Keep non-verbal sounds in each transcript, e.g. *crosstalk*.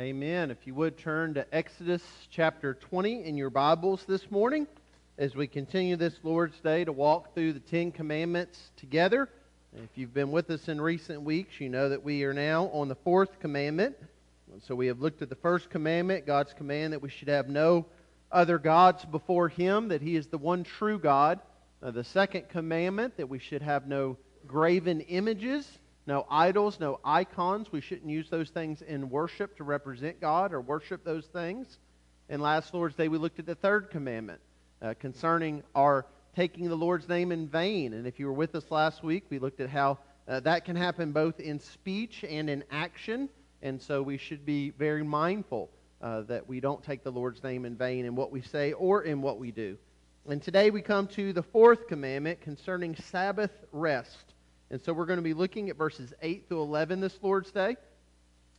Amen. If you would turn to Exodus chapter 20 in your Bibles this morning as we continue this Lord's Day to walk through the Ten Commandments together. If you've been with us in recent weeks, you know that we are now on the fourth commandment. So we have looked at the first commandment, God's command that we should have no other gods before Him, that He is the one true God. Uh, the second commandment, that we should have no graven images no idols, no icons. We shouldn't use those things in worship to represent God or worship those things. And last Lord's Day, we looked at the third commandment uh, concerning our taking the Lord's name in vain. And if you were with us last week, we looked at how uh, that can happen both in speech and in action. And so we should be very mindful uh, that we don't take the Lord's name in vain in what we say or in what we do. And today we come to the fourth commandment concerning Sabbath rest. And so we're going to be looking at verses 8 through 11 this Lord's Day.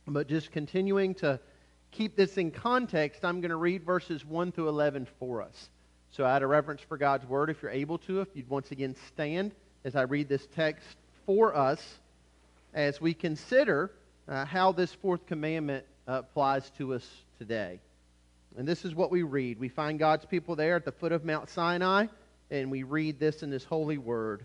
But just continuing to keep this in context, I'm going to read verses 1 through 11 for us. So out of reverence for God's word, if you're able to, if you'd once again stand as I read this text for us as we consider uh, how this fourth commandment applies to us today. And this is what we read. We find God's people there at the foot of Mount Sinai, and we read this in His holy word.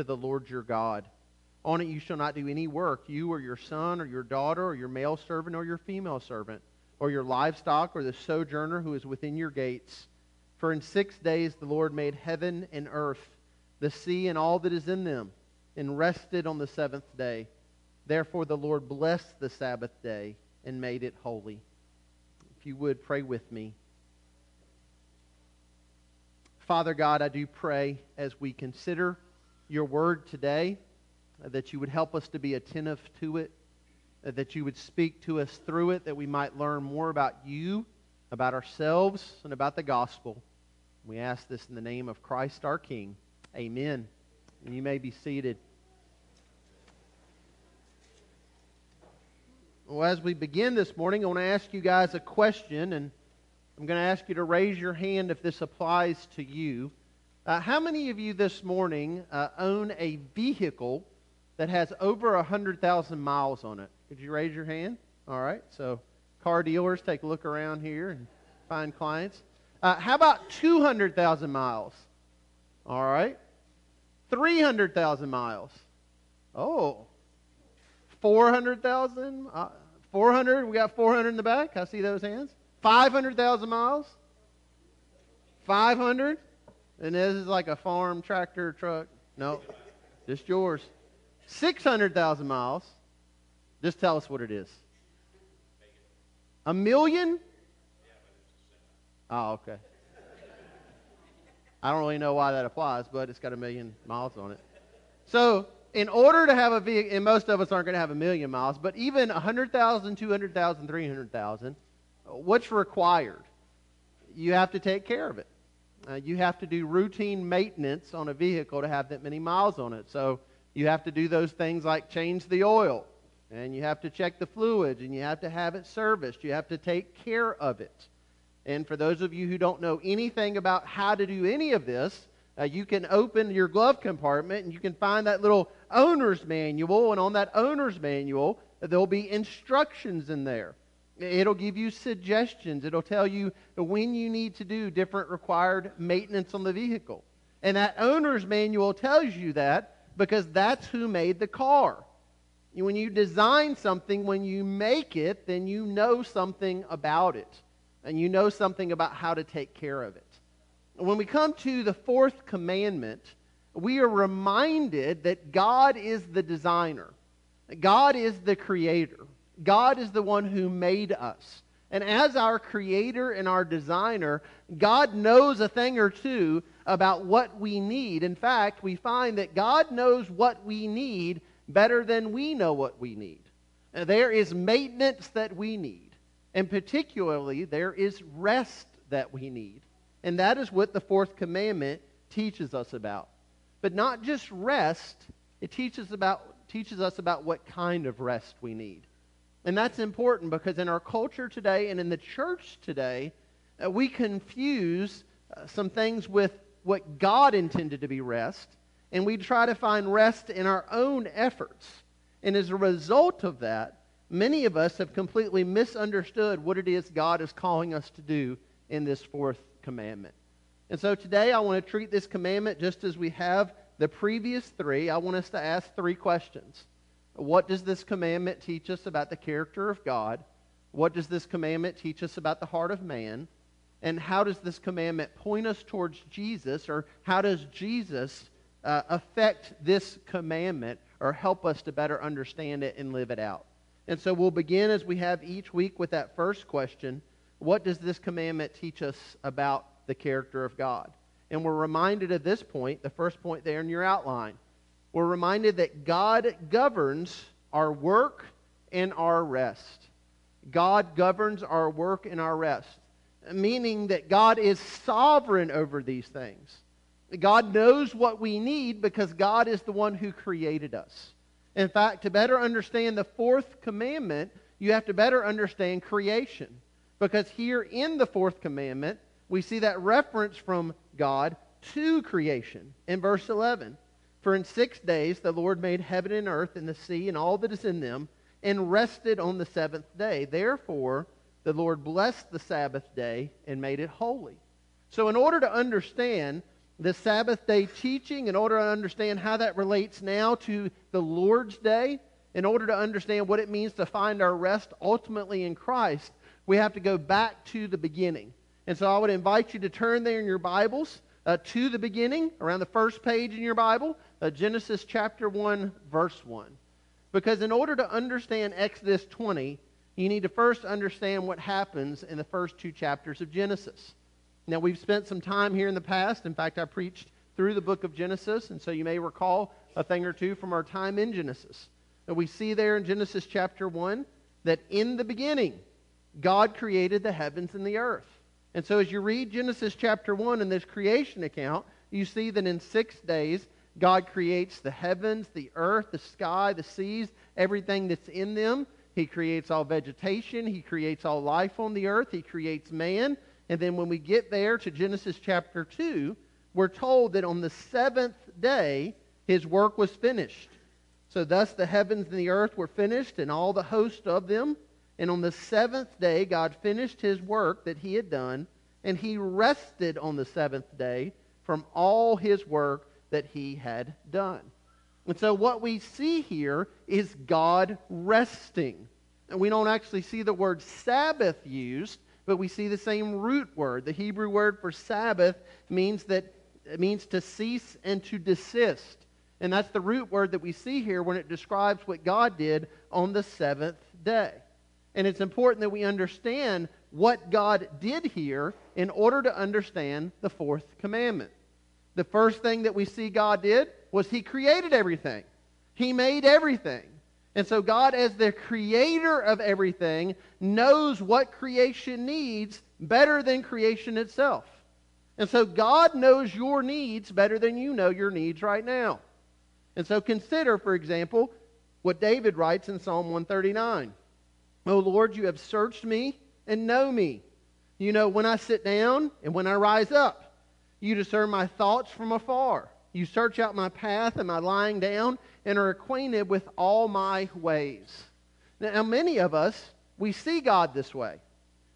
to the Lord your God. On it you shall not do any work, you or your son or your daughter or your male servant or your female servant, or your livestock or the sojourner who is within your gates. For in six days the Lord made heaven and earth, the sea and all that is in them, and rested on the seventh day. Therefore the Lord blessed the Sabbath day and made it holy. If you would pray with me. Father God, I do pray as we consider your word today, uh, that you would help us to be attentive to it, uh, that you would speak to us through it, that we might learn more about you, about ourselves, and about the gospel. We ask this in the name of Christ our King. Amen. And you may be seated. Well, as we begin this morning, I want to ask you guys a question, and I'm going to ask you to raise your hand if this applies to you. Uh, how many of you this morning uh, own a vehicle that has over 100,000 miles on it? Could you raise your hand? All right. So, car dealers, take a look around here and find clients. Uh, how about 200,000 miles? All right. 300,000 miles. Oh. 400,000? Uh, 400? We got 400 in the back. I see those hands. 500,000 miles? 500? And this is like a farm tractor truck. No, just yours. 600,000 miles. Just tell us what it is. A million? Oh, okay. I don't really know why that applies, but it's got a million miles on it. So, in order to have a vehicle, and most of us aren't going to have a million miles, but even 100,000, 200,000, 300,000, what's required? You have to take care of it. Uh, you have to do routine maintenance on a vehicle to have that many miles on it. So you have to do those things like change the oil, and you have to check the fluids, and you have to have it serviced. You have to take care of it. And for those of you who don't know anything about how to do any of this, uh, you can open your glove compartment and you can find that little owner's manual. And on that owner's manual, there'll be instructions in there. It'll give you suggestions. It'll tell you when you need to do different required maintenance on the vehicle. And that owner's manual tells you that because that's who made the car. When you design something, when you make it, then you know something about it. And you know something about how to take care of it. When we come to the fourth commandment, we are reminded that God is the designer. God is the creator. God is the one who made us. And as our creator and our designer, God knows a thing or two about what we need. In fact, we find that God knows what we need better than we know what we need. There is maintenance that we need. And particularly, there is rest that we need. And that is what the fourth commandment teaches us about. But not just rest, it teaches, about, teaches us about what kind of rest we need. And that's important because in our culture today and in the church today, uh, we confuse uh, some things with what God intended to be rest, and we try to find rest in our own efforts. And as a result of that, many of us have completely misunderstood what it is God is calling us to do in this fourth commandment. And so today I want to treat this commandment just as we have the previous three. I want us to ask three questions. What does this commandment teach us about the character of God? What does this commandment teach us about the heart of man? And how does this commandment point us towards Jesus, or how does Jesus uh, affect this commandment or help us to better understand it and live it out? And so we'll begin as we have each week with that first question What does this commandment teach us about the character of God? And we're reminded at this point, the first point there in your outline we're reminded that God governs our work and our rest. God governs our work and our rest, meaning that God is sovereign over these things. God knows what we need because God is the one who created us. In fact, to better understand the fourth commandment, you have to better understand creation. Because here in the fourth commandment, we see that reference from God to creation in verse 11. For in six days the Lord made heaven and earth and the sea and all that is in them, and rested on the seventh day. Therefore, the Lord blessed the Sabbath day and made it holy. So, in order to understand the Sabbath day teaching, in order to understand how that relates now to the Lord's day, in order to understand what it means to find our rest ultimately in Christ, we have to go back to the beginning. And so I would invite you to turn there in your Bibles uh, to the beginning, around the first page in your Bible, uh, Genesis chapter 1, verse 1. Because in order to understand Exodus 20, you need to first understand what happens in the first two chapters of Genesis. Now, we've spent some time here in the past. In fact, I preached through the book of Genesis, and so you may recall a thing or two from our time in Genesis. And we see there in Genesis chapter 1 that in the beginning, God created the heavens and the earth. And so as you read Genesis chapter 1 in this creation account, you see that in six days, God creates the heavens, the earth, the sky, the seas, everything that's in them. He creates all vegetation. He creates all life on the earth. He creates man. And then when we get there to Genesis chapter 2, we're told that on the seventh day, his work was finished. So thus the heavens and the earth were finished, and all the host of them. And on the seventh day, God finished his work that he had done, and he rested on the seventh day from all his work that he had done. And so what we see here is God resting. And we don't actually see the word Sabbath used, but we see the same root word. The Hebrew word for Sabbath means that it means to cease and to desist. And that's the root word that we see here when it describes what God did on the seventh day. And it's important that we understand what God did here in order to understand the fourth commandment. The first thing that we see God did was He created everything, He made everything. And so, God, as the creator of everything, knows what creation needs better than creation itself. And so, God knows your needs better than you know your needs right now. And so, consider, for example, what David writes in Psalm 139 O Lord, you have searched me and know me. You know when I sit down and when I rise up. You discern my thoughts from afar. You search out my path and my lying down and are acquainted with all my ways. Now, many of us, we see God this way.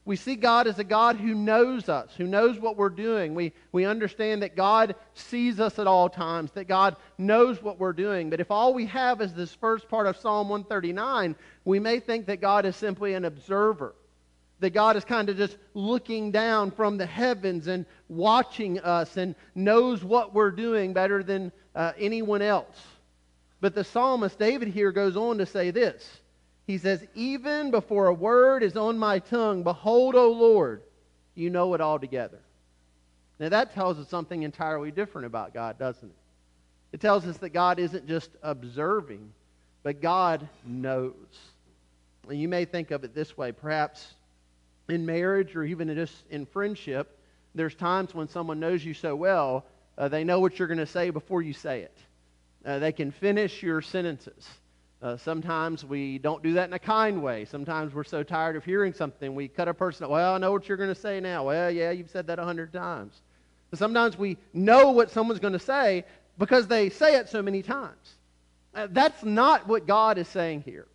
We see God as a God who knows us, who knows what we're doing. We, we understand that God sees us at all times, that God knows what we're doing. But if all we have is this first part of Psalm 139, we may think that God is simply an observer, that God is kind of just looking down from the heavens and watching us and knows what we're doing better than uh, anyone else. But the psalmist David here goes on to say this he says, Even before a word is on my tongue, behold, O Lord, you know it altogether. Now that tells us something entirely different about God, doesn't it? It tells us that God isn't just observing, but God knows. And you may think of it this way perhaps in marriage or even just in friendship, there's times when someone knows you so well, uh, they know what you're going to say before you say it. Uh, they can finish your sentences. Uh, sometimes we don't do that in a kind way. Sometimes we're so tired of hearing something, we cut a person, well, I know what you're going to say now. Well, yeah, you've said that a hundred times. But sometimes we know what someone's going to say because they say it so many times. Uh, that's not what God is saying here.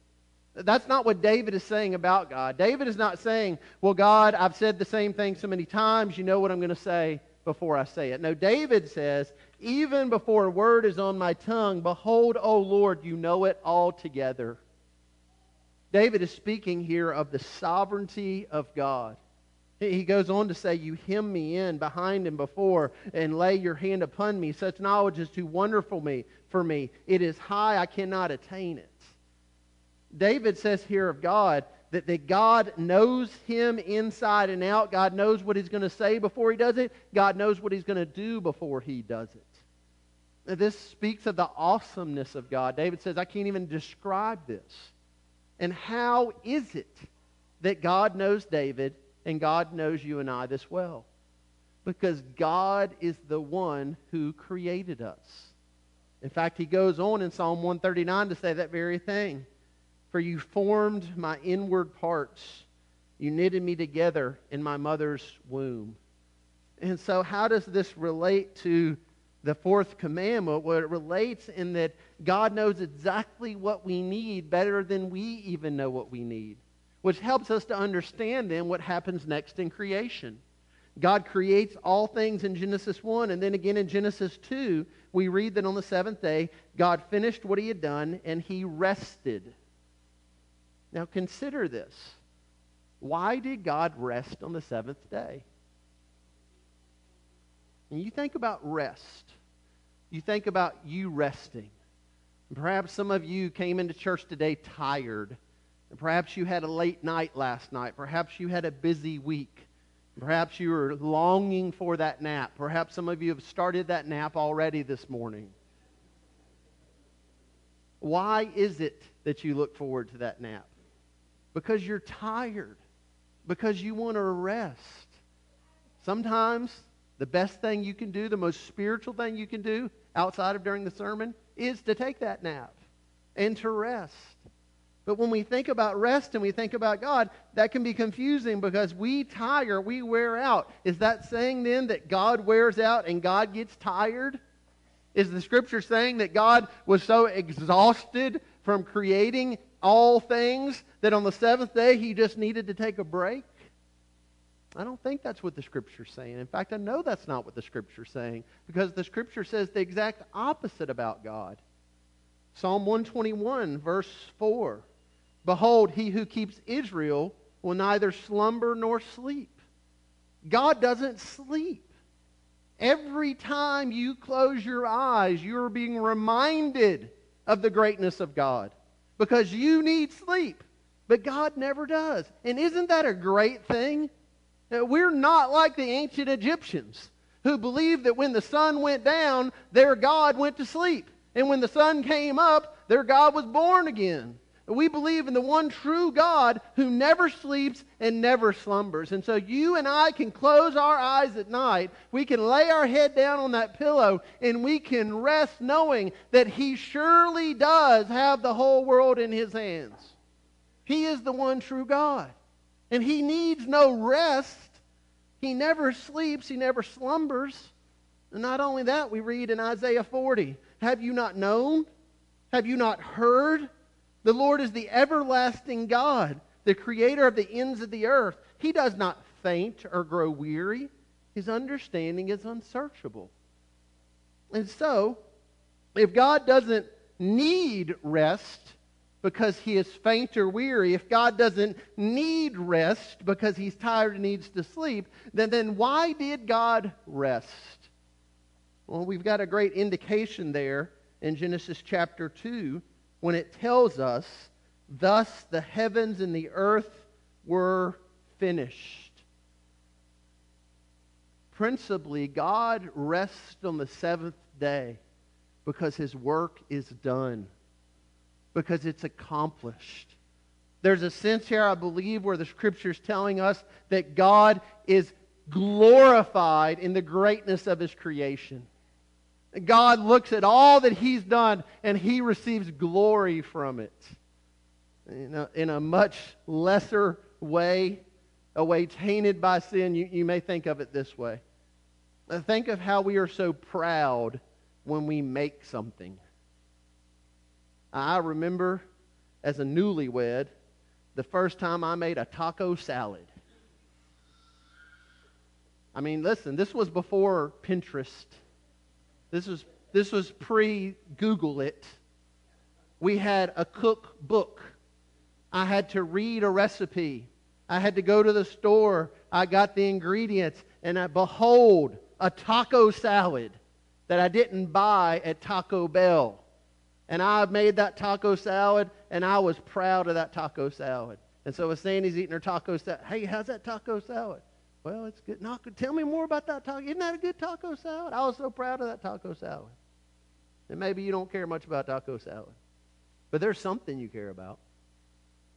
That's not what David is saying about God. David is not saying, well, God, I've said the same thing so many times, you know what I'm going to say before I say it. No, David says, even before a word is on my tongue, behold, O Lord, you know it altogether. David is speaking here of the sovereignty of God. He goes on to say, You hem me in behind and before, and lay your hand upon me. Such knowledge is too wonderful me, for me. It is high, I cannot attain it. David says here of God that, that God knows him inside and out. God knows what he's going to say before he does it. God knows what he's going to do before he does it. This speaks of the awesomeness of God. David says, I can't even describe this. And how is it that God knows David and God knows you and I this well? Because God is the one who created us. In fact, he goes on in Psalm 139 to say that very thing. For you formed my inward parts. You knitted me together in my mother's womb. And so, how does this relate to the fourth commandment? Well, it relates in that God knows exactly what we need better than we even know what we need, which helps us to understand then what happens next in creation. God creates all things in Genesis 1, and then again in Genesis 2, we read that on the seventh day, God finished what he had done and he rested. Now consider this. Why did God rest on the seventh day? And you think about rest. You think about you resting. And perhaps some of you came into church today tired. And perhaps you had a late night last night. Perhaps you had a busy week. Perhaps you were longing for that nap. Perhaps some of you have started that nap already this morning. Why is it that you look forward to that nap? Because you're tired, because you want to rest. Sometimes the best thing you can do, the most spiritual thing you can do outside of during the sermon, is to take that nap and to rest. But when we think about rest and we think about God, that can be confusing because we tire, we wear out. Is that saying then that God wears out and God gets tired? Is the scripture saying that God was so exhausted from creating all things that on the seventh day he just needed to take a break? I don't think that's what the scripture's saying. In fact, I know that's not what the scripture's saying because the scripture says the exact opposite about God. Psalm 121, verse 4. Behold, he who keeps Israel will neither slumber nor sleep. God doesn't sleep. Every time you close your eyes, you're being reminded of the greatness of God because you need sleep. But God never does. And isn't that a great thing? We're not like the ancient Egyptians who believed that when the sun went down, their God went to sleep. And when the sun came up, their God was born again. We believe in the one true God who never sleeps and never slumbers. And so you and I can close our eyes at night. We can lay our head down on that pillow and we can rest knowing that He surely does have the whole world in His hands. He is the one true God. And He needs no rest. He never sleeps, He never slumbers. And not only that, we read in Isaiah 40 Have you not known? Have you not heard? The Lord is the everlasting God, the creator of the ends of the earth. He does not faint or grow weary. His understanding is unsearchable. And so, if God doesn't need rest because he is faint or weary, if God doesn't need rest because he's tired and needs to sleep, then, then why did God rest? Well, we've got a great indication there in Genesis chapter 2 when it tells us, Thus the heavens and the earth were finished. Principally, God rests on the seventh day because his work is done, because it's accomplished. There's a sense here, I believe, where the scripture is telling us that God is glorified in the greatness of his creation. God looks at all that he's done and he receives glory from it. In a, in a much lesser way, a way tainted by sin, you, you may think of it this way. Think of how we are so proud when we make something. I remember as a newlywed the first time I made a taco salad. I mean, listen, this was before Pinterest. This was, this was pre Google it. We had a cookbook. I had to read a recipe. I had to go to the store. I got the ingredients, and I, behold, a taco salad that I didn't buy at Taco Bell. And I made that taco salad, and I was proud of that taco salad. And so as Sandy's eating her taco salad, hey, how's that taco salad? Well, it's good. No, tell me more about that taco. Isn't that a good taco salad? I was so proud of that taco salad. And maybe you don't care much about taco salad, but there's something you care about.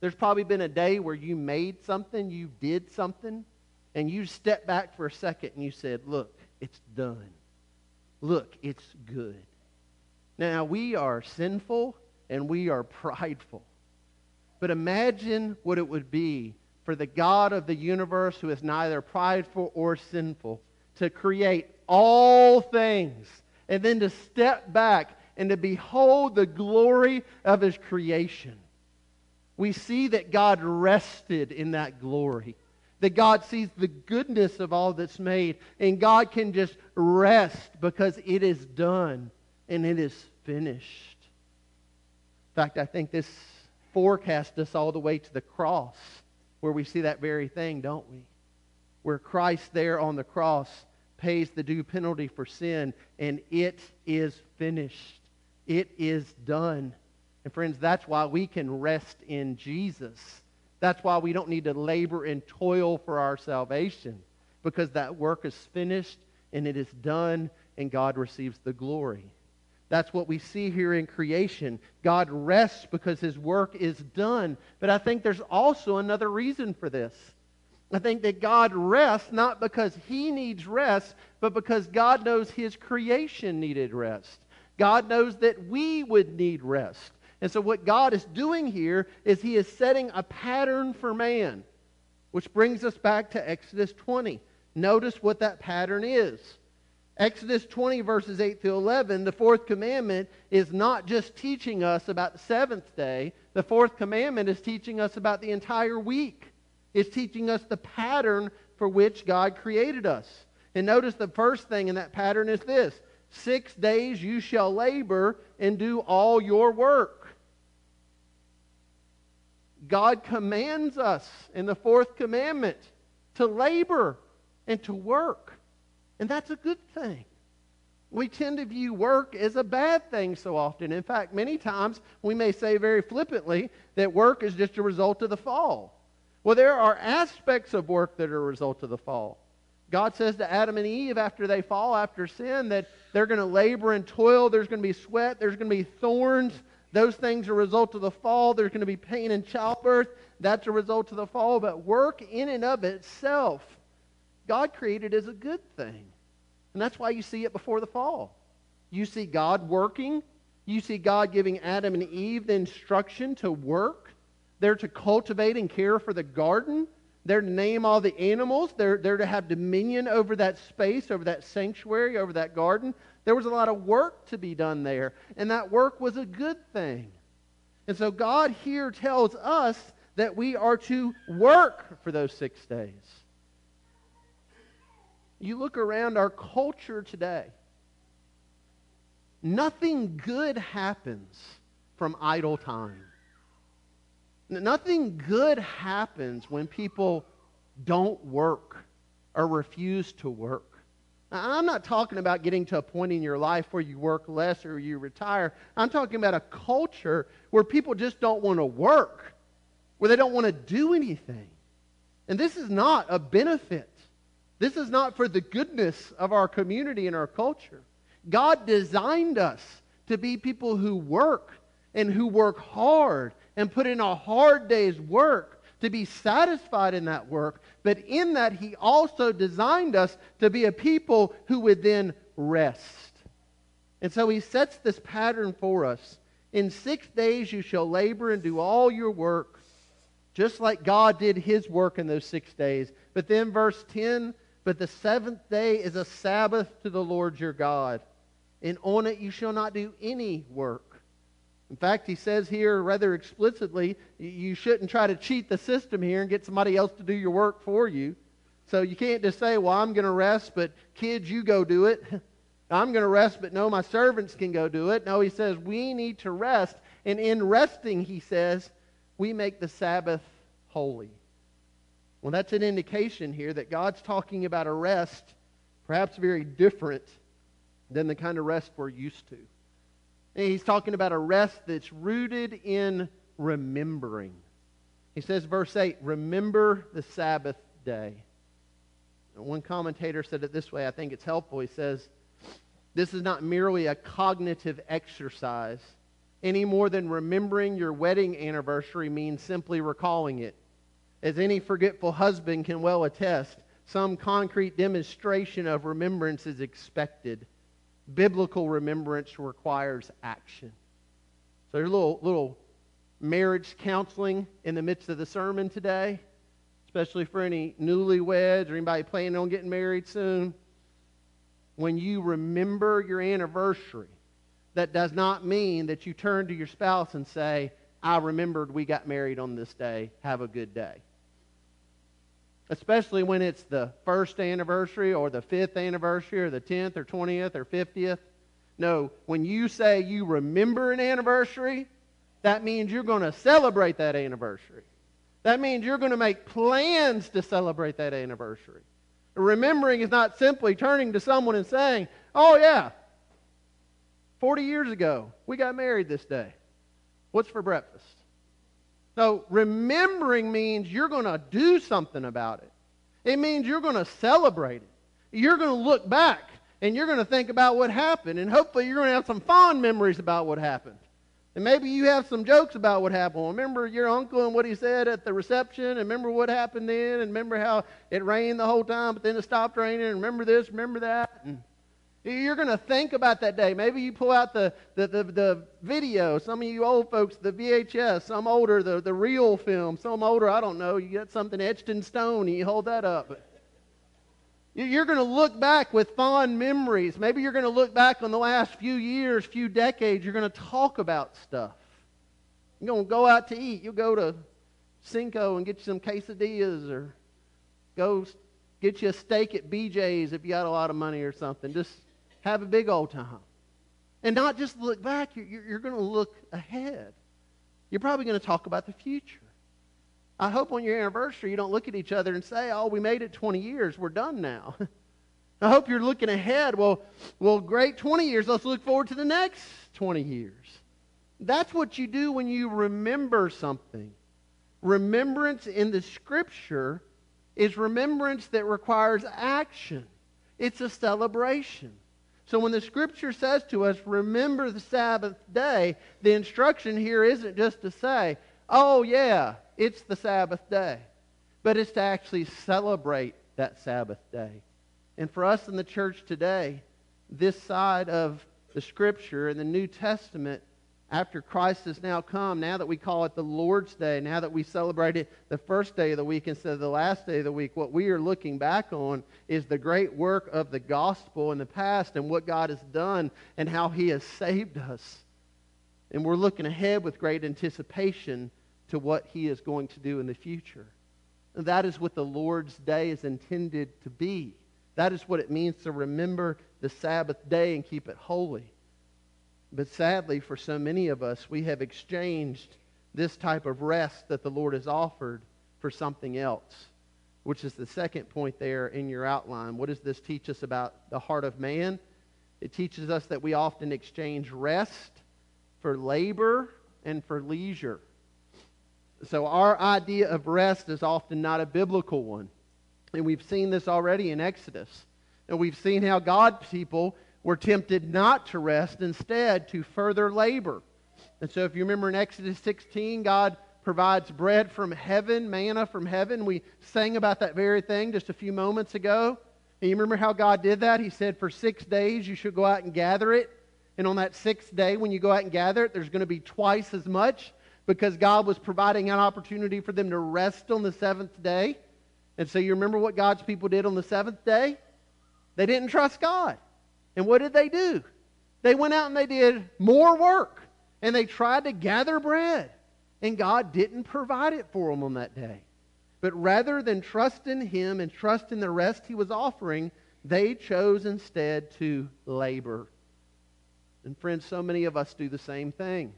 There's probably been a day where you made something, you did something, and you stepped back for a second and you said, Look, it's done. Look, it's good. Now, we are sinful and we are prideful. But imagine what it would be for the God of the universe, who is neither prideful or sinful, to create all things and then to step back and to behold the glory of his creation. We see that God rested in that glory. That God sees the goodness of all that's made, and God can just rest because it is done and it is finished. In fact, I think this forecasts us all the way to the cross where we see that very thing, don't we? Where Christ there on the cross pays the due penalty for sin, and it is finished. It is done. And friends, that's why we can rest in Jesus. That's why we don't need to labor and toil for our salvation, because that work is finished and it is done, and God receives the glory. That's what we see here in creation. God rests because his work is done. But I think there's also another reason for this. I think that God rests not because he needs rest, but because God knows his creation needed rest. God knows that we would need rest. And so, what God is doing here is he is setting a pattern for man, which brings us back to Exodus 20. Notice what that pattern is. Exodus 20, verses 8 through 11, the fourth commandment is not just teaching us about the seventh day. The fourth commandment is teaching us about the entire week. It's teaching us the pattern for which God created us. And notice the first thing in that pattern is this Six days you shall labor and do all your work. God commands us in the fourth commandment to labor and to work. And that's a good thing. We tend to view work as a bad thing so often. In fact, many times we may say very flippantly that work is just a result of the fall. Well, there are aspects of work that are a result of the fall. God says to Adam and Eve after they fall, after sin, that they're going to labor and toil. There's going to be sweat. There's going to be thorns. Those things are a result of the fall. There's going to be pain in childbirth. That's a result of the fall. But work in and of itself, God created as a good thing. And that's why you see it before the fall. You see God working. You see God giving Adam and Eve the instruction to work. They're to cultivate and care for the garden. They're to name all the animals. They're, they're to have dominion over that space, over that sanctuary, over that garden. There was a lot of work to be done there, and that work was a good thing. And so God here tells us that we are to work for those six days. You look around our culture today, nothing good happens from idle time. Nothing good happens when people don't work or refuse to work. Now, I'm not talking about getting to a point in your life where you work less or you retire. I'm talking about a culture where people just don't want to work, where they don't want to do anything. And this is not a benefit. This is not for the goodness of our community and our culture. God designed us to be people who work and who work hard and put in a hard day's work to be satisfied in that work, but in that he also designed us to be a people who would then rest. And so he sets this pattern for us. In six days you shall labor and do all your work, just like God did his work in those six days. But then, verse 10 But the seventh day is a Sabbath to the Lord your God, and on it you shall not do any work in fact, he says here rather explicitly, you shouldn't try to cheat the system here and get somebody else to do your work for you. So you can't just say, well, I'm going to rest, but kids, you go do it. *laughs* I'm going to rest, but no, my servants can go do it. No, he says we need to rest. And in resting, he says, we make the Sabbath holy. Well, that's an indication here that God's talking about a rest, perhaps very different than the kind of rest we're used to. And he's talking about a rest that's rooted in remembering. He says, verse 8, remember the Sabbath day. And one commentator said it this way. I think it's helpful. He says, this is not merely a cognitive exercise any more than remembering your wedding anniversary means simply recalling it. As any forgetful husband can well attest, some concrete demonstration of remembrance is expected biblical remembrance requires action. So there's a little, little marriage counseling in the midst of the sermon today, especially for any newlyweds or anybody planning on getting married soon. When you remember your anniversary, that does not mean that you turn to your spouse and say, I remembered we got married on this day. Have a good day especially when it's the first anniversary or the fifth anniversary or the 10th or 20th or 50th. No, when you say you remember an anniversary, that means you're going to celebrate that anniversary. That means you're going to make plans to celebrate that anniversary. Remembering is not simply turning to someone and saying, Oh, yeah, 40 years ago, we got married this day. What's for breakfast? So remembering means you're going to do something about it. It means you're going to celebrate it. You're going to look back and you're going to think about what happened. And hopefully you're going to have some fond memories about what happened. And maybe you have some jokes about what happened. Remember your uncle and what he said at the reception? And remember what happened then? And remember how it rained the whole time, but then it stopped raining? And remember this, remember that? And you're going to think about that day. Maybe you pull out the, the, the, the, video. Some of you old folks, the VHS. Some older, the, the real film. Some older, I don't know. You get something etched in stone and you hold that up. You're going to look back with fond memories. Maybe you're going to look back on the last few years, few decades. You're going to talk about stuff. You're going to go out to eat. You'll go to Cinco and get you some quesadillas or go get you a steak at BJ's if you got a lot of money or something. Just have a big old time. And not just look back, you're, you're going to look ahead. You're probably going to talk about the future. I hope on your anniversary you don't look at each other and say, oh, we made it 20 years. We're done now. *laughs* I hope you're looking ahead. Well, well, great 20 years. Let's look forward to the next 20 years. That's what you do when you remember something. Remembrance in the scripture is remembrance that requires action. It's a celebration. So when the scripture says to us, remember the Sabbath day, the instruction here isn't just to say, oh, yeah, it's the Sabbath day, but it's to actually celebrate that Sabbath day. And for us in the church today, this side of the scripture in the New Testament after Christ has now come, now that we call it the Lord's Day, now that we celebrate it the first day of the week instead of the last day of the week, what we are looking back on is the great work of the gospel in the past and what God has done and how He has saved us. And we're looking ahead with great anticipation to what he is going to do in the future. And that is what the Lord's day is intended to be. That is what it means to remember the Sabbath day and keep it holy. But sadly, for so many of us, we have exchanged this type of rest that the Lord has offered for something else, which is the second point there in your outline. What does this teach us about the heart of man? It teaches us that we often exchange rest for labor and for leisure. So, our idea of rest is often not a biblical one. And we've seen this already in Exodus. And we've seen how God's people were tempted not to rest, instead, to further labor. And so, if you remember in Exodus 16, God provides bread from heaven, manna from heaven. We sang about that very thing just a few moments ago. And you remember how God did that? He said, For six days you should go out and gather it. And on that sixth day, when you go out and gather it, there's going to be twice as much because God was providing an opportunity for them to rest on the seventh day. And so you remember what God's people did on the seventh day? They didn't trust God. And what did they do? They went out and they did more work. And they tried to gather bread. And God didn't provide it for them on that day. But rather than trust in Him and trust in the rest He was offering, they chose instead to labor. And friends, so many of us do the same thing.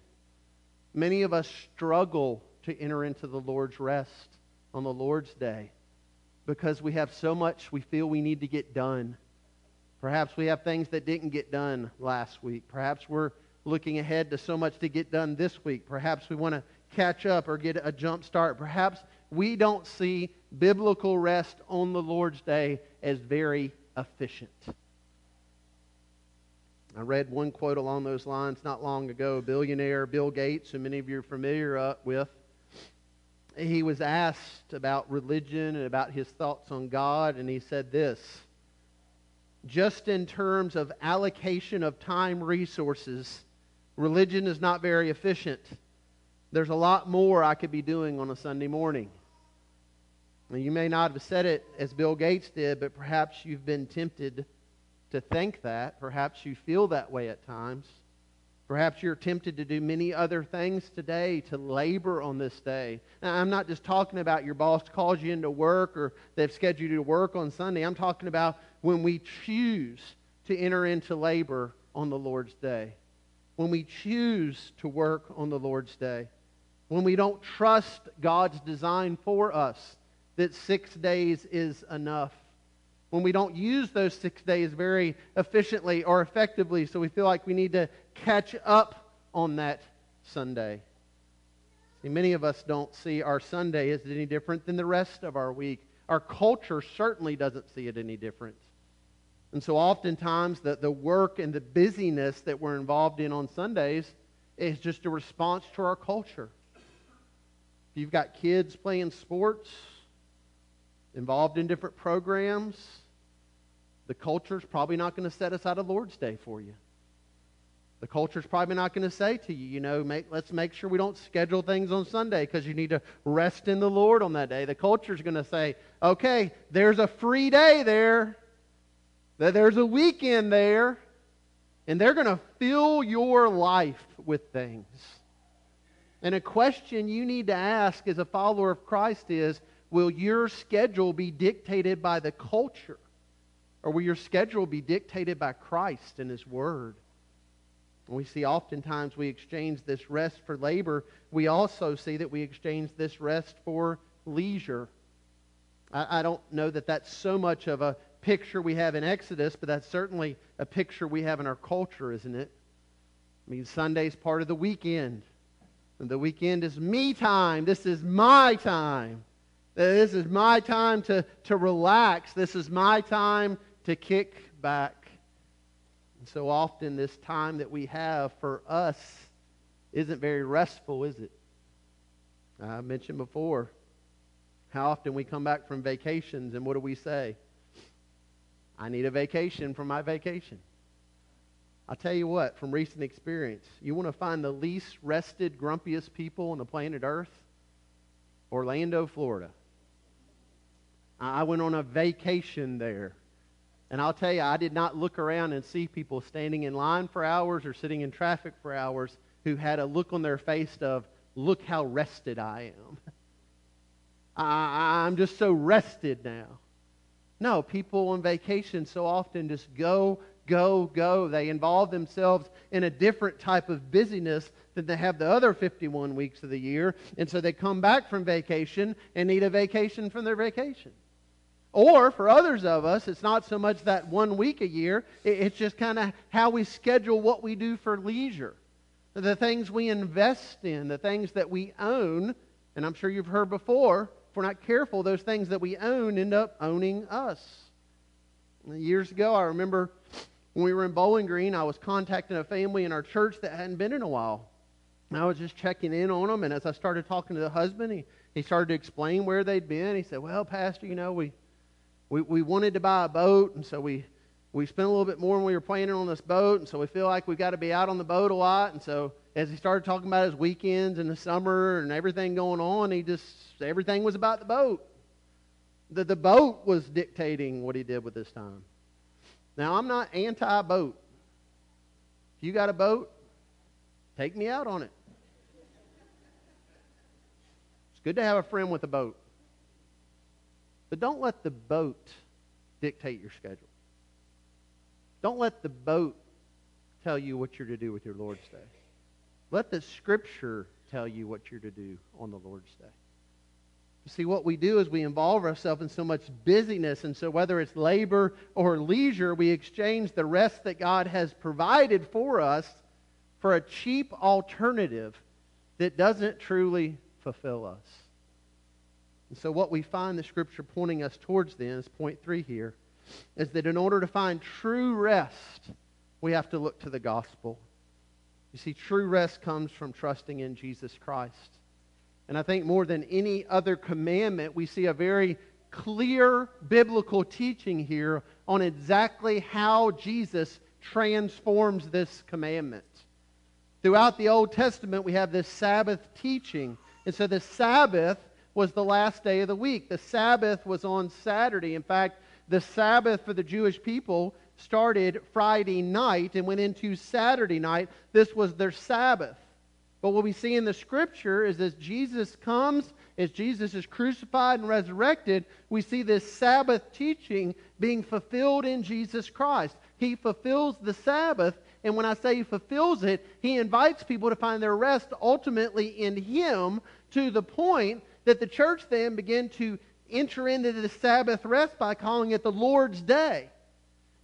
Many of us struggle to enter into the Lord's rest on the Lord's day because we have so much we feel we need to get done. Perhaps we have things that didn't get done last week. Perhaps we're looking ahead to so much to get done this week. Perhaps we want to catch up or get a jump start. Perhaps we don't see biblical rest on the Lord's day as very efficient. I read one quote along those lines not long ago. Billionaire, Bill Gates, who many of you are familiar uh, with, he was asked about religion and about his thoughts on God, and he said this Just in terms of allocation of time resources, religion is not very efficient. There's a lot more I could be doing on a Sunday morning. Now, you may not have said it as Bill Gates did, but perhaps you've been tempted to think that. Perhaps you feel that way at times. Perhaps you're tempted to do many other things today to labor on this day. Now, I'm not just talking about your boss calls you into work or they've scheduled you to work on Sunday. I'm talking about when we choose to enter into labor on the Lord's day. When we choose to work on the Lord's day when we don't trust God's design for us that six days is enough. When we don't use those six days very efficiently or effectively, so we feel like we need to catch up on that Sunday. See, many of us don't see our Sunday as any different than the rest of our week. Our culture certainly doesn't see it any different. And so oftentimes the, the work and the busyness that we're involved in on Sundays is just a response to our culture. If you've got kids playing sports, involved in different programs, the culture's probably not going to set aside a Lord's Day for you. The culture's probably not going to say to you, you know, make, let's make sure we don't schedule things on Sunday because you need to rest in the Lord on that day. The culture's going to say, okay, there's a free day there, there's a weekend there, and they're going to fill your life with things. And a question you need to ask as a follower of Christ is Will your schedule be dictated by the culture? Or will your schedule be dictated by Christ and His Word? We see oftentimes we exchange this rest for labor. We also see that we exchange this rest for leisure. I, I, don't know that that's so much of a picture we have in Exodus, but that's certainly a picture we have in our culture, isn't it? I mean, Sunday's part of the weekend. And the weekend is me time. This is my time. This is my time to, to relax. This is my time to kick back. And so often, this time that we have for us isn't very restful, is it? I mentioned before how often we come back from vacations and what do we say? I need a vacation from my vacation. I'll tell you what, from recent experience, you want to find the least rested, grumpiest people on the planet Earth? Orlando, Florida. I went on a vacation there. And I'll tell you, I did not look around and see people standing in line for hours or sitting in traffic for hours who had a look on their face of, look how rested I am. *laughs* I, I'm just so rested now. No, people on vacation so often just go, go, go. They involve themselves in a different type of busyness than they have the other 51 weeks of the year. And so they come back from vacation and need a vacation from their vacation. Or for others of us, it's not so much that one week a year, it's just kind of how we schedule what we do for leisure. The things we invest in, the things that we own, and I'm sure you've heard before, if we're not careful, those things that we own end up owning us. Years ago, I remember when we were in Bowling Green, I was contacting a family in our church that hadn't been in a while. And I was just checking in on them, and as I started talking to the husband, he, he started to explain where they'd been. He said, Well, Pastor, you know, we we, we wanted to buy a boat, and so we, we spent a little bit more when we were planning on this boat, and so we feel like we've got to be out on the boat a lot. And so as he started talking about his weekends and the summer and everything going on, he just, everything was about the boat. The, the boat was dictating what he did with his time. Now, I'm not anti boat. If you got a boat, take me out on it. It's good to have a friend with a boat. But don't let the boat dictate your schedule. Don't let the boat tell you what you're to do with your Lord's Day. Let the Scripture tell you what you're to do on the Lord's Day. See, what we do is we involve ourselves in so much busyness, and so whether it's labor or leisure, we exchange the rest that God has provided for us for a cheap alternative that doesn't truly fulfill us. And so, what we find the scripture pointing us towards then is point three here is that in order to find true rest, we have to look to the gospel. You see, true rest comes from trusting in Jesus Christ. And I think more than any other commandment, we see a very clear biblical teaching here on exactly how Jesus transforms this commandment. Throughout the Old Testament, we have this Sabbath teaching. And so the Sabbath was the last day of the week. The Sabbath was on Saturday. In fact, the Sabbath for the Jewish people started Friday night and went into Saturday night. This was their Sabbath. But what we see in the scripture is as Jesus comes, as Jesus is crucified and resurrected, we see this Sabbath teaching being fulfilled in Jesus Christ. He fulfills the Sabbath, and when I say he fulfills it, he invites people to find their rest ultimately in him to the point that the church then began to enter into the Sabbath rest by calling it the Lord's Day.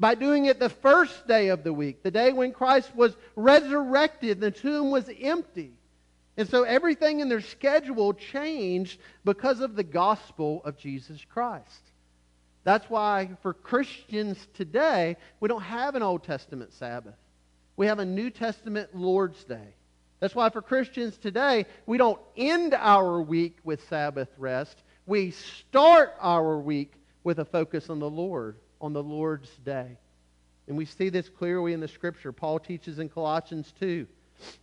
By doing it the first day of the week, the day when Christ was resurrected, the tomb was empty. And so everything in their schedule changed because of the gospel of Jesus Christ. That's why for Christians today, we don't have an Old Testament Sabbath. We have a New Testament Lord's Day. That's why for Christians today, we don't end our week with Sabbath rest. We start our week with a focus on the Lord, on the Lord's day. And we see this clearly in the Scripture. Paul teaches in Colossians 2.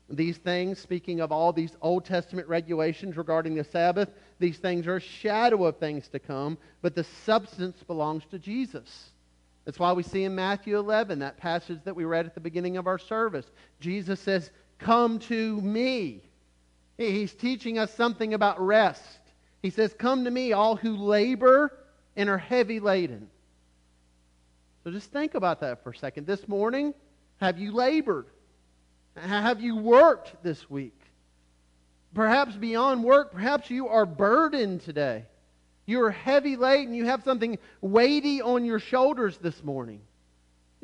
These things, speaking of all these Old Testament regulations regarding the Sabbath, these things are a shadow of things to come, but the substance belongs to Jesus. That's why we see in Matthew 11, that passage that we read at the beginning of our service. Jesus says, Come to me. He's teaching us something about rest. He says, Come to me, all who labor and are heavy laden. So just think about that for a second. This morning, have you labored? Have you worked this week? Perhaps beyond work, perhaps you are burdened today. You are heavy laden. You have something weighty on your shoulders this morning.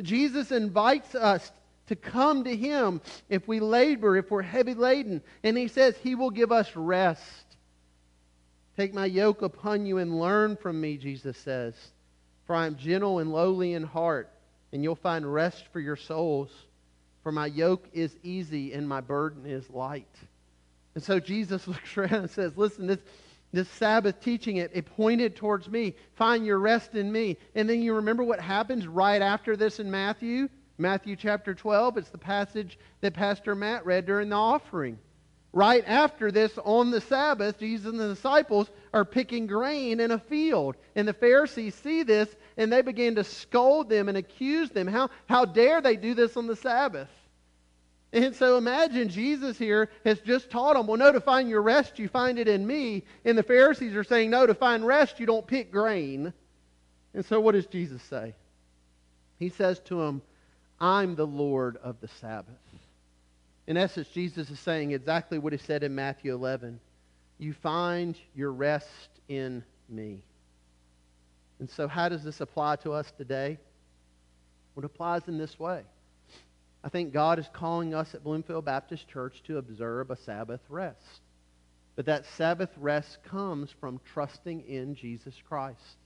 Jesus invites us to come to Him if we labor, if we're heavy laden. And He says He will give us rest. Take my yoke upon you and learn from me, Jesus says. For I am gentle and lowly in heart, and you'll find rest for your souls. For my yoke is easy and my burden is light. And so Jesus *laughs* looks around and says, Listen, this, this Sabbath teaching, it, it pointed towards me. Find your rest in me. And then you remember what happens right after this in Matthew? Matthew chapter 12, it's the passage that Pastor Matt read during the offering. Right after this, on the Sabbath, Jesus and the disciples are picking grain in a field. And the Pharisees see this and they begin to scold them and accuse them. How, how dare they do this on the Sabbath? And so imagine Jesus here has just taught them, well, no, to find your rest, you find it in me. And the Pharisees are saying, no, to find rest, you don't pick grain. And so what does Jesus say? He says to them, I'm the Lord of the Sabbath. In essence, Jesus is saying exactly what he said in Matthew 11. You find your rest in me. And so, how does this apply to us today? Well, it applies in this way. I think God is calling us at Bloomfield Baptist Church to observe a Sabbath rest. But that Sabbath rest comes from trusting in Jesus Christ.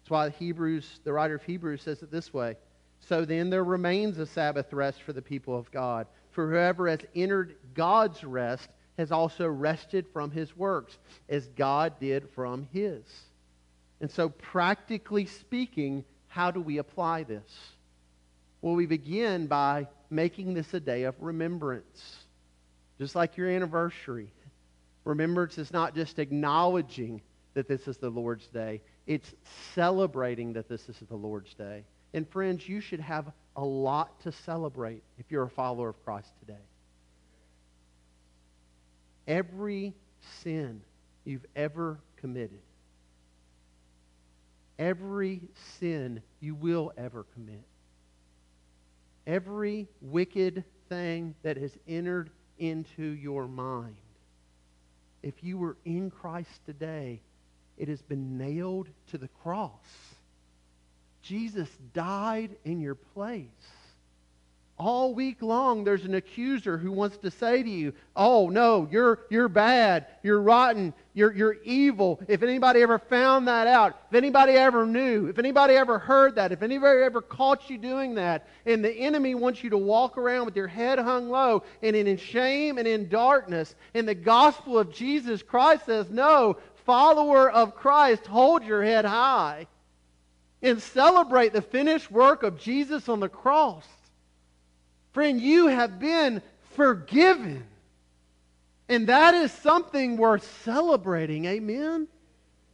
That's why Hebrews, the writer of Hebrews says it this way. So then there remains a Sabbath rest for the people of God. For whoever has entered God's rest has also rested from his works, as God did from his. And so, practically speaking, how do we apply this? Well, we begin by making this a day of remembrance. Just like your anniversary. Remembrance is not just acknowledging that this is the Lord's day, it's celebrating that this is the Lord's day. And friends, you should have a lot to celebrate if you're a follower of Christ today. Every sin you've ever committed, every sin you will ever commit, every wicked thing that has entered into your mind, if you were in Christ today, it has been nailed to the cross. Jesus died in your place. All week long, there's an accuser who wants to say to you, Oh, no, you're, you're bad, you're rotten, you're, you're evil. If anybody ever found that out, if anybody ever knew, if anybody ever heard that, if anybody ever caught you doing that, and the enemy wants you to walk around with your head hung low and in shame and in darkness, and the gospel of Jesus Christ says, No, follower of Christ, hold your head high and celebrate the finished work of Jesus on the cross. Friend, you have been forgiven. And that is something worth celebrating. Amen?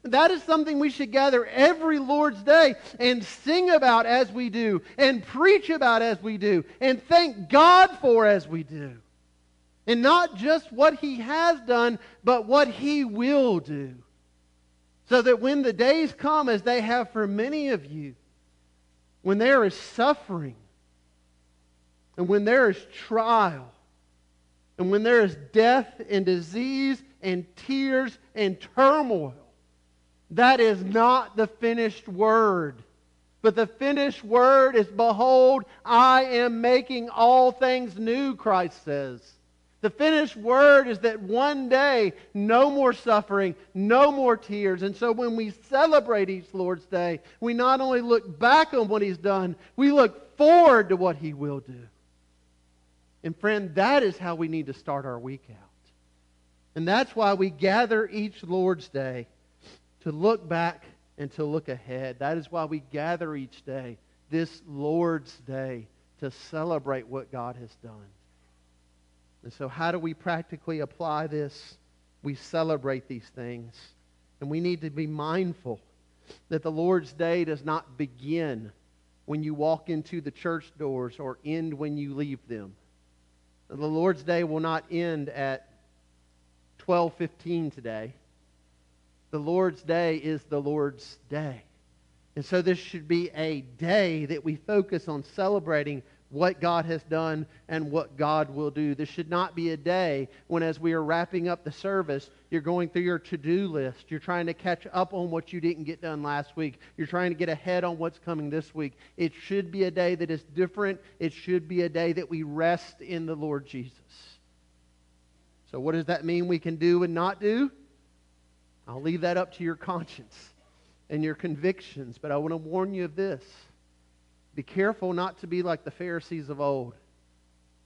That is something we should gather every Lord's Day and sing about as we do, and preach about as we do, and thank God for as we do. And not just what He has done, but what He will do. So that when the days come, as they have for many of you, when there is suffering, and when there is trial, and when there is death and disease and tears and turmoil, that is not the finished word. But the finished word is, Behold, I am making all things new, Christ says. The finished word is that one day, no more suffering, no more tears. And so when we celebrate each Lord's Day, we not only look back on what He's done, we look forward to what He will do. And friend, that is how we need to start our week out. And that's why we gather each Lord's Day to look back and to look ahead. That is why we gather each day, this Lord's Day, to celebrate what God has done. And so, how do we practically apply this? We celebrate these things. And we need to be mindful that the Lord's day does not begin when you walk into the church doors or end when you leave them. The Lord's day will not end at 12:15 today. The Lord's day is the Lord's day. And so this should be a day that we focus on celebrating what God has done and what God will do. This should not be a day when, as we are wrapping up the service, you're going through your to do list. You're trying to catch up on what you didn't get done last week. You're trying to get ahead on what's coming this week. It should be a day that is different. It should be a day that we rest in the Lord Jesus. So, what does that mean we can do and not do? I'll leave that up to your conscience and your convictions, but I want to warn you of this. Be careful not to be like the Pharisees of old,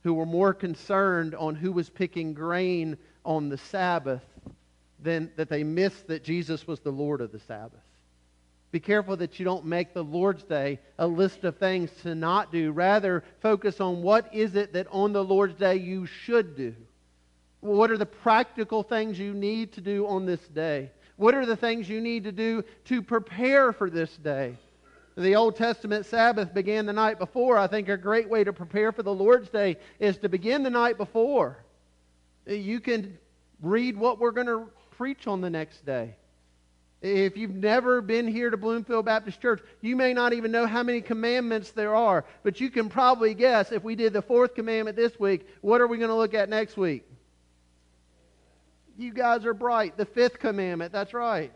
who were more concerned on who was picking grain on the Sabbath than that they missed that Jesus was the Lord of the Sabbath. Be careful that you don't make the Lord's Day a list of things to not do. Rather, focus on what is it that on the Lord's Day you should do. What are the practical things you need to do on this day? What are the things you need to do to prepare for this day? The Old Testament Sabbath began the night before, I think a great way to prepare for the Lord's Day is to begin the night before. You can read what we're going to preach on the next day. If you've never been here to Bloomfield Baptist Church, you may not even know how many commandments there are, but you can probably guess if we did the fourth commandment this week, what are we going to look at next week? You guys are bright. The fifth commandment, that's right.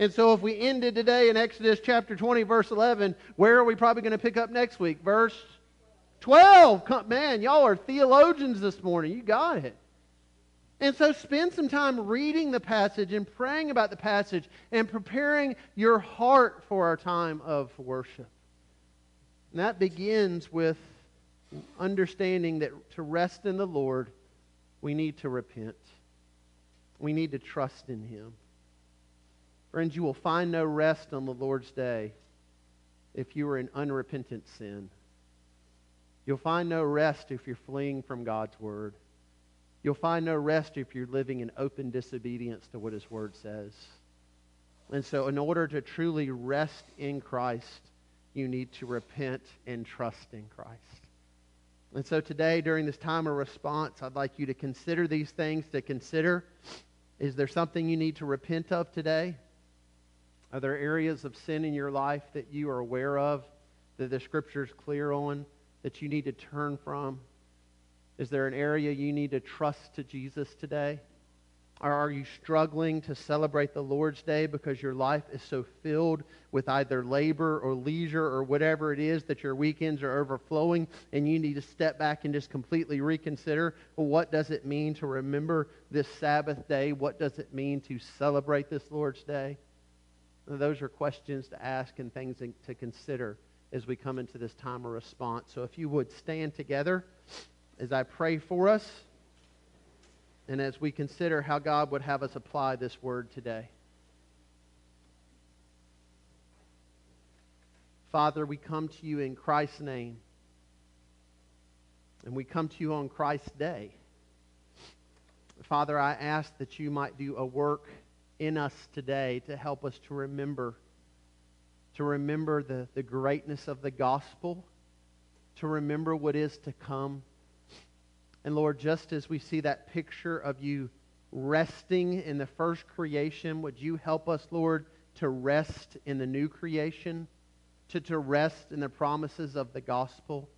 And so if we ended today in Exodus chapter 20, verse 11, where are we probably going to pick up next week? Verse 12. Man, y'all are theologians this morning. You got it. And so spend some time reading the passage and praying about the passage and preparing your heart for our time of worship. And that begins with understanding that to rest in the Lord, we need to repent. We need to trust in Him. Friends, you will find no rest on the Lord's day if you are in unrepentant sin. You'll find no rest if you're fleeing from God's word. You'll find no rest if you're living in open disobedience to what his word says. And so, in order to truly rest in Christ, you need to repent and trust in Christ. And so, today, during this time of response, I'd like you to consider these things to consider. Is there something you need to repent of today? Are there areas of sin in your life that you are aware of, that the Scripture is clear on, that you need to turn from? Is there an area you need to trust to Jesus today? Or are you struggling to celebrate the Lord's Day because your life is so filled with either labor or leisure or whatever it is that your weekends are overflowing and you need to step back and just completely reconsider well, what does it mean to remember this Sabbath day? What does it mean to celebrate this Lord's Day? Those are questions to ask and things to consider as we come into this time of response. So if you would stand together as I pray for us and as we consider how God would have us apply this word today. Father, we come to you in Christ's name. And we come to you on Christ's day. Father, I ask that you might do a work in us today to help us to remember, to remember the, the greatness of the gospel, to remember what is to come. And Lord, just as we see that picture of you resting in the first creation, would you help us, Lord, to rest in the new creation, to, to rest in the promises of the gospel?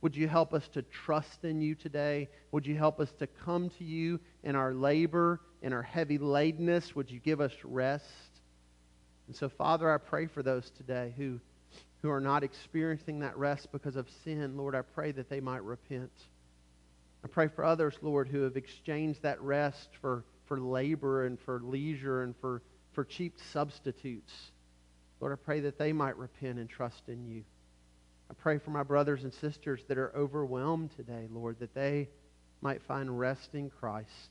Would you help us to trust in you today? Would you help us to come to you in our labor, in our heavy ladenness. Would you give us rest? And so, Father, I pray for those today who, who are not experiencing that rest because of sin. Lord, I pray that they might repent. I pray for others, Lord, who have exchanged that rest for, for labor and for leisure and for, for cheap substitutes. Lord, I pray that they might repent and trust in you. I pray for my brothers and sisters that are overwhelmed today, Lord, that they might find rest in Christ.